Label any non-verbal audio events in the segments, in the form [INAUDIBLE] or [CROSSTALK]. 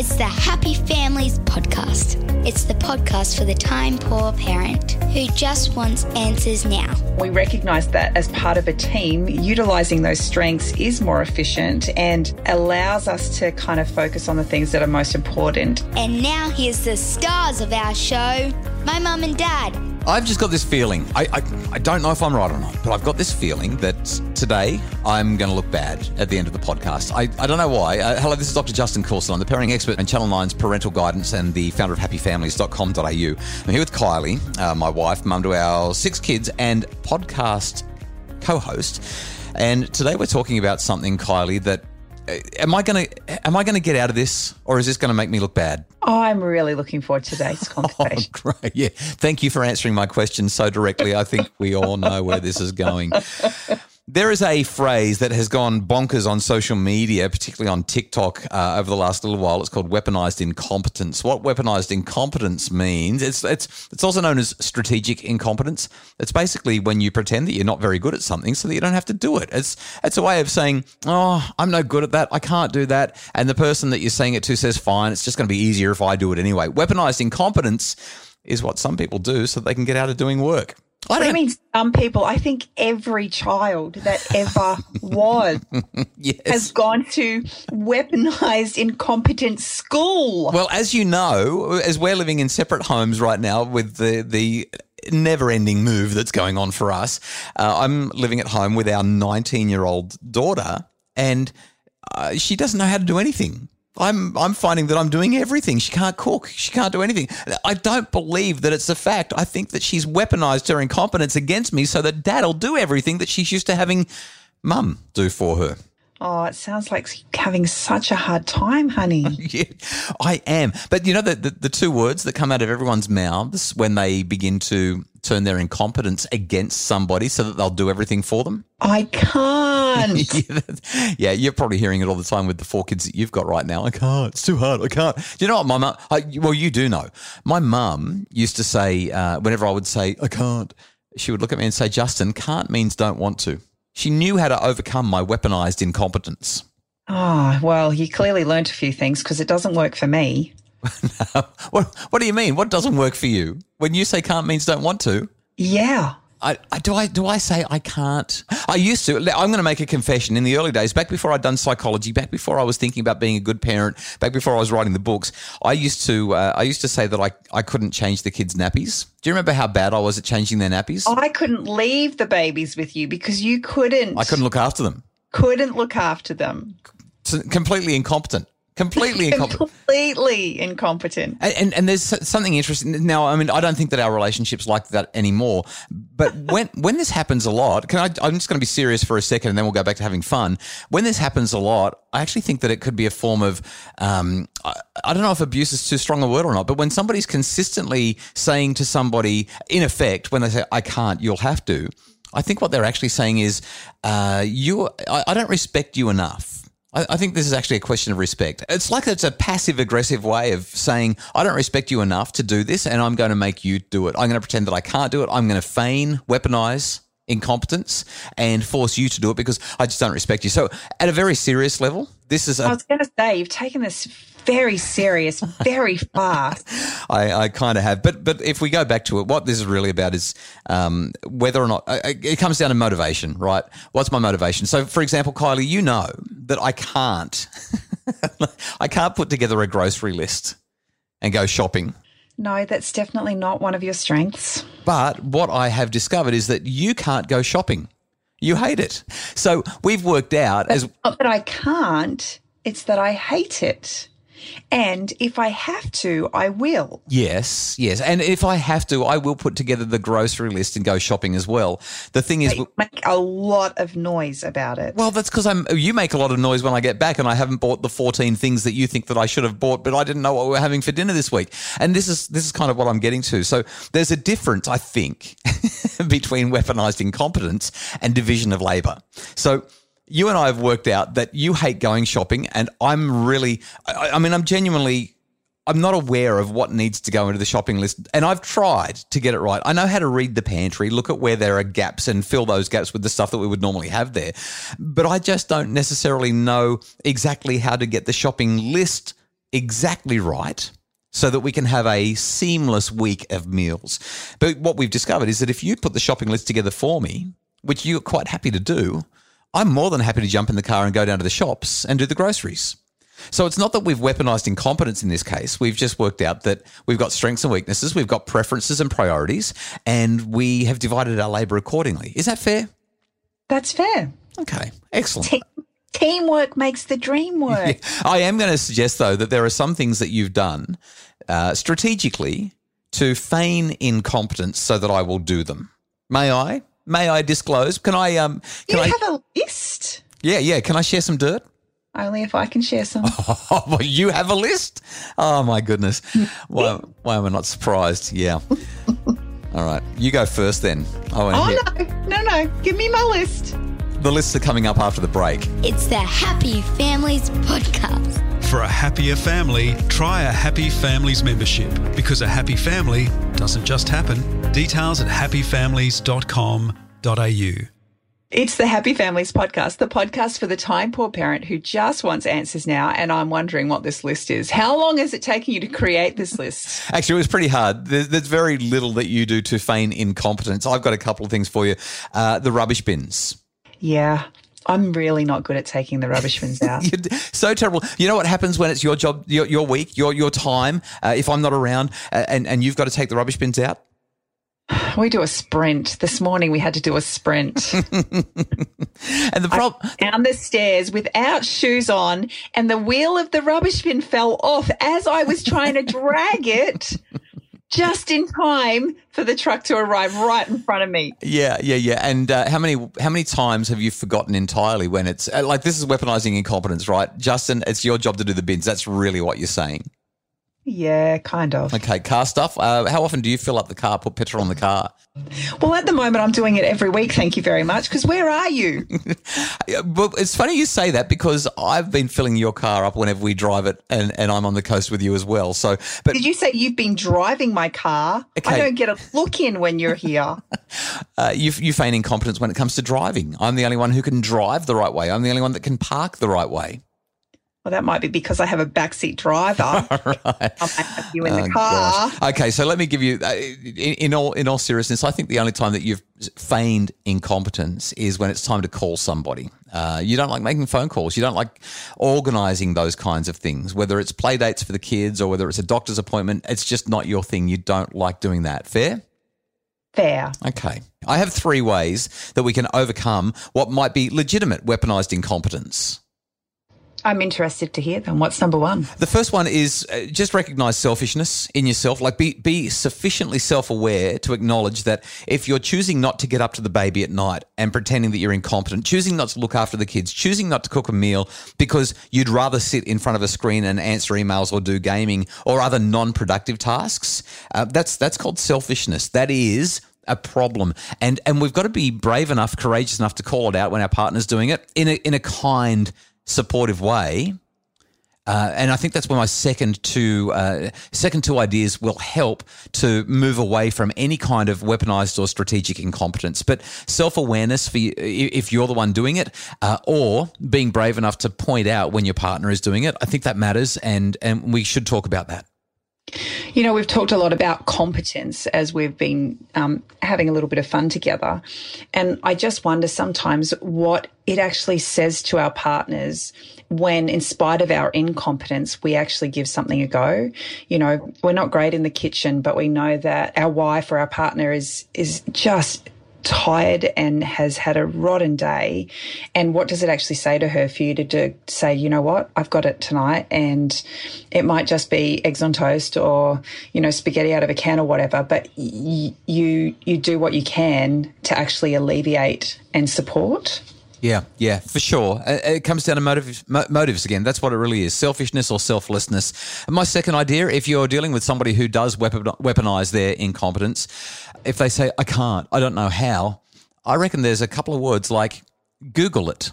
It's the Happy Families Podcast. It's the podcast for the time poor parent who just wants answers now. We recognise that as part of a team, utilising those strengths is more efficient and allows us to kind of focus on the things that are most important. And now here's the stars of our show my mum and dad. I've just got this feeling. I, I, I don't know if I'm right or not, but I've got this feeling that today I'm going to look bad at the end of the podcast. I, I don't know why. Uh, hello, this is Dr. Justin Coulson. I'm the parenting expert and Channel 9's parental guidance and the founder of happyfamilies.com.au. I'm here with Kylie, uh, my wife, mum to our six kids, and podcast co host. And today we're talking about something, Kylie, that Uh, am I going to am I going to get out of this or is this going to make me look bad? Oh, I'm really looking forward to today's [LAUGHS] oh, conversation. Oh, great. Yeah. Thank you for answering my question so directly. I think we all know where this is going. There is a phrase that has gone bonkers on social media, particularly on TikTok, uh, over the last little while. It's called weaponized incompetence. What weaponized incompetence means, it's it's it's also known as strategic incompetence. It's basically when you pretend that you're not very good at something, so that you don't have to do it. It's it's a way of saying, "Oh, I'm no good at that. I can't do that," and the person that you're saying it to says, "Fine, it's just going to be easier if I do it anyway." Weaponized incompetence is what some people do so they can get out of doing work. I don't mean some people. I think every child that ever [LAUGHS] was yes. has gone to weaponized incompetent school. Well, as you know, as we're living in separate homes right now with the the never-ending move that's going on for us, uh, I'm living at home with our 19-year-old daughter, and uh, she doesn't know how to do anything. I'm I'm finding that I'm doing everything. She can't cook. She can't do anything. I don't believe that it's a fact. I think that she's weaponized her incompetence against me so that dad'll do everything that she's used to having mum do for her. Oh, it sounds like having such a hard time, honey. [LAUGHS] yeah, I am. But you know the, the, the two words that come out of everyone's mouths when they begin to turn their incompetence against somebody so that they'll do everything for them? I can't. [LAUGHS] yeah, you're probably hearing it all the time with the four kids that you've got right now. I can't. It's too hard. I can't. Do you know what my mum? Well, you do know. My mum used to say uh, whenever I would say I can't, she would look at me and say, "Justin, can't means don't want to." She knew how to overcome my weaponized incompetence. Oh, well, you clearly learnt a few things because it doesn't work for me. No. [LAUGHS] What, what do you mean? What doesn't work for you? When you say can't means don't want to? Yeah. I, I, do I do I say I can't? I used to. I'm going to make a confession. In the early days, back before I'd done psychology, back before I was thinking about being a good parent, back before I was writing the books, I used to uh, I used to say that I, I couldn't change the kids' nappies. Do you remember how bad I was at changing their nappies? I couldn't leave the babies with you because you couldn't. I couldn't look after them. Couldn't look after them. completely incompetent completely [LAUGHS] incompetent. Completely incompetent. And, and, and there's something interesting now. I mean, I don't think that our relationship's like that anymore. But [LAUGHS] when when this happens a lot, can I? I'm just going to be serious for a second, and then we'll go back to having fun. When this happens a lot, I actually think that it could be a form of. Um, I, I don't know if abuse is too strong a word or not, but when somebody's consistently saying to somebody, in effect, when they say "I can't," you'll have to. I think what they're actually saying is, uh, "You, I, I don't respect you enough." I, think this is actually a question of respect. It's like it's a passive aggressive way of saying, I don't respect you enough to do this, and I'm going to make you do it. I'm going to pretend that I can't do it. I'm going to feign, weaponize incompetence and force you to do it because I just don't respect you. So, at a very serious level, this is. A- I was going to say, you've taken this very serious, [LAUGHS] very fast. I, I kind of have, but but if we go back to it, what this is really about is um, whether or not uh, it comes down to motivation, right? What's my motivation? So, for example, Kylie, you know that I can't, [LAUGHS] I can't put together a grocery list and go shopping. No, that's definitely not one of your strengths. But what I have discovered is that you can't go shopping. You hate it. So we've worked out but, as. Not that I can't, it's that I hate it. And if I have to, I will. Yes, yes. And if I have to, I will put together the grocery list and go shopping as well. The thing is, make a lot of noise about it. Well, that's because I'm. You make a lot of noise when I get back, and I haven't bought the 14 things that you think that I should have bought, but I didn't know what we are having for dinner this week. And this is this is kind of what I'm getting to. So there's a difference, I think, [LAUGHS] between weaponized incompetence and division of labor. So you and I have worked out that you hate going shopping, and I'm really, I, I, mean, I'm genuinely, I'm not aware of what needs to go into the shopping list, and I've tried to get it right. I know how to read the pantry, look at where there are gaps, and fill those gaps with the stuff that we would normally have there, but I just don't necessarily know exactly how to get the shopping list exactly right so that we can have a seamless week of meals. But what we've discovered is that if you put the shopping list together for me, which you're quite happy to do, I'm more than happy to jump in the car and go down to the shops and do the groceries. So it's not that we've weaponized incompetence in this case. We've just worked out that we've got strengths and weaknesses, we've got preferences and priorities, and we have divided our labor accordingly. Is that fair? That's fair. Okay, excellent. Te- teamwork makes the dream [LAUGHS] work. Yeah. I am going to suggest, though, that there are some things that you've done uh, strategically to feign incompetence so that I will do them. May I? May I disclose? Can I? Um, can you I, have a list? Yeah, yeah. Can I share some dirt? Only if I can share some. Oh, [LAUGHS] well, you have a list? Oh my goodness! [LAUGHS] Why, why am I not surprised? Yeah. [LAUGHS] All right, you go first then. oh no, no, no! Give me my list. The lists are coming up after the break. It's the Happy Families podcast. For a happier family, try a Happy Families membership because a happy family doesn't just happen. Details at happyfamilies.com.au. It's the Happy Families podcast, the podcast for the time poor parent who just wants answers now. And I'm wondering what this list is. How long has it taken you to create this list? Actually, it was pretty hard. There's, there's very little that you do to feign incompetence. I've got a couple of things for you. Uh, the rubbish bins. Yeah. I'm really not good at taking the rubbish bins [LAUGHS] out. so terrible. You know what happens when it's your job, your, your week, your your time. Uh, if I'm not around, uh, and and you've got to take the rubbish bins out. We do a sprint. This morning we had to do a sprint. [LAUGHS] and the problem down the stairs without shoes on, and the wheel of the rubbish bin fell off as I was trying to drag it. Just in time for the truck to arrive right in front of me. Yeah, yeah, yeah. And uh, how many how many times have you forgotten entirely when it's uh, like this is weaponizing incompetence, right? Justin, it's your job to do the bins. That's really what you're saying. Yeah, kind of. Okay, car stuff. Uh, how often do you fill up the car, put petrol on the car? Well, at the moment, I'm doing it every week. Thank you very much. Because where are you? [LAUGHS] well, it's funny you say that because I've been filling your car up whenever we drive it, and, and I'm on the coast with you as well. So, but did you say you've been driving my car? Okay. I don't get a look in when you're here. [LAUGHS] uh, you you feign incompetence when it comes to driving. I'm the only one who can drive the right way. I'm the only one that can park the right way. Well, that might be because I have a backseat driver. [LAUGHS] right. I have you in the oh, car. Gosh. Okay, so let me give you, uh, in, in, all in all seriousness, I think the only time that you've feigned incompetence is when it's time to call somebody. Uh, you don't like making phone calls. You don't like organising those kinds of things. Whether it's play dates for the kids or whether it's a doctor's appointment, it's just not your thing. You don't like doing that. Fair. Fair. Okay. I have three ways that we can overcome what might be legitimate weaponized incompetence. I'm interested to hear them. What's number one? The first one is uh, just recognize selfishness in yourself. Like be be sufficiently self aware to acknowledge that if you're choosing not to get up to the baby at night and pretending that you're incompetent, choosing not to look after the kids, choosing not to cook a meal because you'd rather sit in front of a screen and answer emails or do gaming or other non productive tasks, uh, that's that's called selfishness. That is a problem. And and we've got to be brave enough, courageous enough to call it out when our partner's doing it in a in a kind supportive way. Uh, and I think that's where my second two uh, second two ideas will help to move away from any kind of weaponized or strategic incompetence. But self awareness for you, if you're the one doing it, uh, or being brave enough to point out when your partner is doing it, I think that matters, and and we should talk about that. You know, we've talked a lot about competence as we've been um, having a little bit of fun together. And I just wonder sometimes what it actually says to our partners when, in spite of our incompetence, we actually give something a go. You know, we're not great in the kitchen, but we know that our wife or our partner is, is just tired and has had a rotten day. And what does it actually say to her for you to do, say, you know what, I've got it tonight, and it might just be eggs on toast or you know spaghetti out of a can or whatever, but y- you you do what you can to actually alleviate and support. Yeah, yeah, for sure. Uh, it comes down to motives, motives again. That's what it really is selfishness or selflessness. And my second idea if you're dealing with somebody who does weaponize their incompetence, if they say, I can't, I don't know how, I reckon there's a couple of words like Google it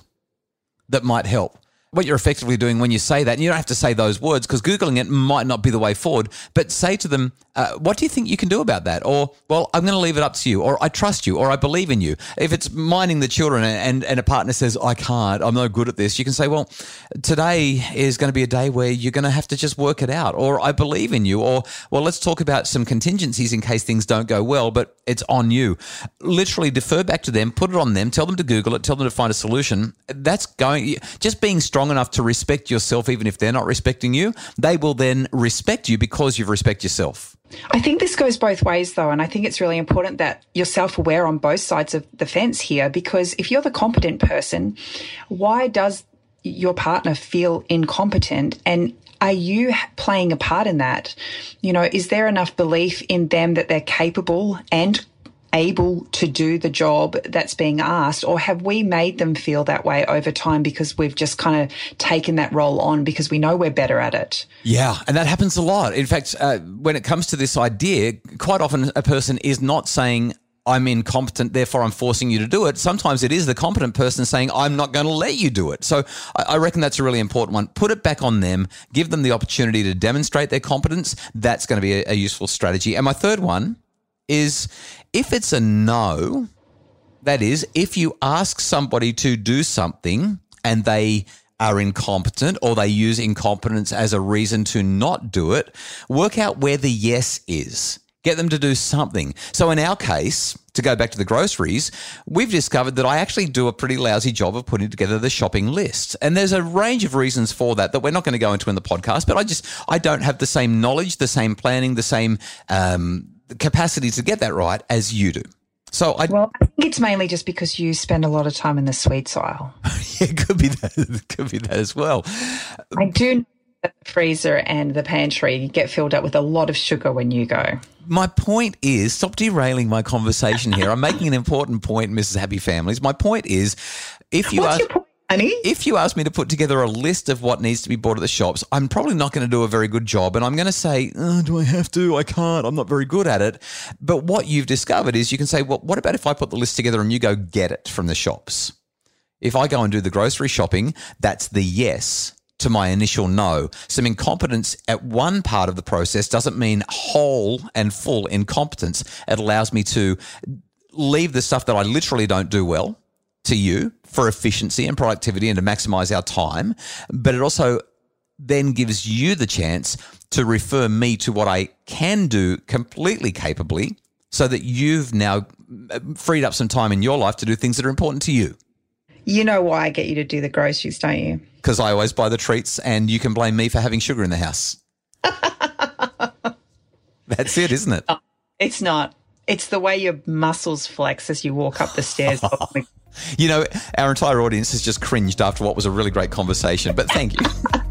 that might help. What you're effectively doing when you say that, and you don't have to say those words because Googling it might not be the way forward, but say to them, uh, what do you think you can do about that? Or, well, I'm going to leave it up to you, or I trust you, or I believe in you. If it's minding the children and, and a partner says, I can't, I'm no good at this, you can say, well, today is going to be a day where you're going to have to just work it out, or I believe in you, or, well, let's talk about some contingencies in case things don't go well, but it's on you. Literally defer back to them, put it on them, tell them to Google it, tell them to find a solution. That's going, just being strong enough to respect yourself, even if they're not respecting you, they will then respect you because you've respect yourself. I think this goes both ways, though, and I think it's really important that you're self aware on both sides of the fence here because if you're the competent person, why does your partner feel incompetent? And are you playing a part in that? You know, is there enough belief in them that they're capable and able to do the job that's being asked or have we made them feel that way over time because we've just kind of taken that role on because we know we're better at it yeah and that happens a lot in fact uh, when it comes to this idea quite often a person is not saying I'm incompetent, therefore I'm forcing you to do it. Sometimes it is the competent person saying, I'm not going to let you do it. So I reckon that's a really important one. Put it back on them, give them the opportunity to demonstrate their competence. That's going to be a, a useful strategy. And my third one is if it's a no, that is, if you ask somebody to do something and they are incompetent or they use incompetence as a reason to not do it, work out where the yes is. Get them to do something. So, in our case, to go back to the groceries, we've discovered that I actually do a pretty lousy job of putting together the shopping list. And there's a range of reasons for that that we're not going to go into in the podcast, but I just, I don't have the same knowledge, the same planning, the same, um, capacity to get that right as you do. So I well, I think it's mainly just because you spend a lot of time in the sweets aisle. [LAUGHS] yeah, it could be that. It could be that as well. I do. The freezer and the pantry get filled up with a lot of sugar when you go. My point is, stop derailing my conversation here. I'm making an important point, Mrs. Happy Families. My point is, if you What's are honey? If you ask me to put together a list of what needs to be bought at the shops, I'm probably not going to do a very good job. And I'm going to say, oh, do I have to? I can't. I'm not very good at it. But what you've discovered is you can say, well, what about if I put the list together and you go get it from the shops? If I go and do the grocery shopping, that's the yes to my initial no. Some incompetence at one part of the process doesn't mean whole and full incompetence. It allows me to leave the stuff that I literally don't do well to you for efficiency and productivity and to maximize our time. But it also then gives you the chance to refer me to what I can do completely capably so that you've now uh, freed up some time in your life to do things that are important to you. You know why I get you to do the groceries, don't you? Because I always buy the treats and you can blame me for having sugar in the house. [LAUGHS] That's it, isn't it? Oh, it's not. It's the way your muscles flex as you walk up the stairs. [LAUGHS] You know, our entire audience has just cringed after what was a really great conversation, but thank you.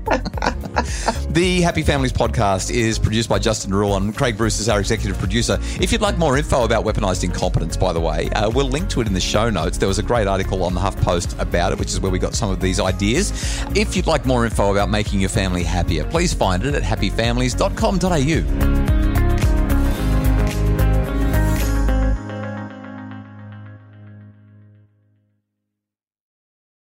[LAUGHS] the Happy Families podcast is produced by Justin Rule and Craig Bruce is our executive producer. If you'd like more info about weaponized incompetence, by the way, uh, we'll link to it in the show notes. There was a great article on the HuffPost about it, which is where we got some of these ideas. If you'd like more info about making your family happier, please find it at happyfamilies.com.au.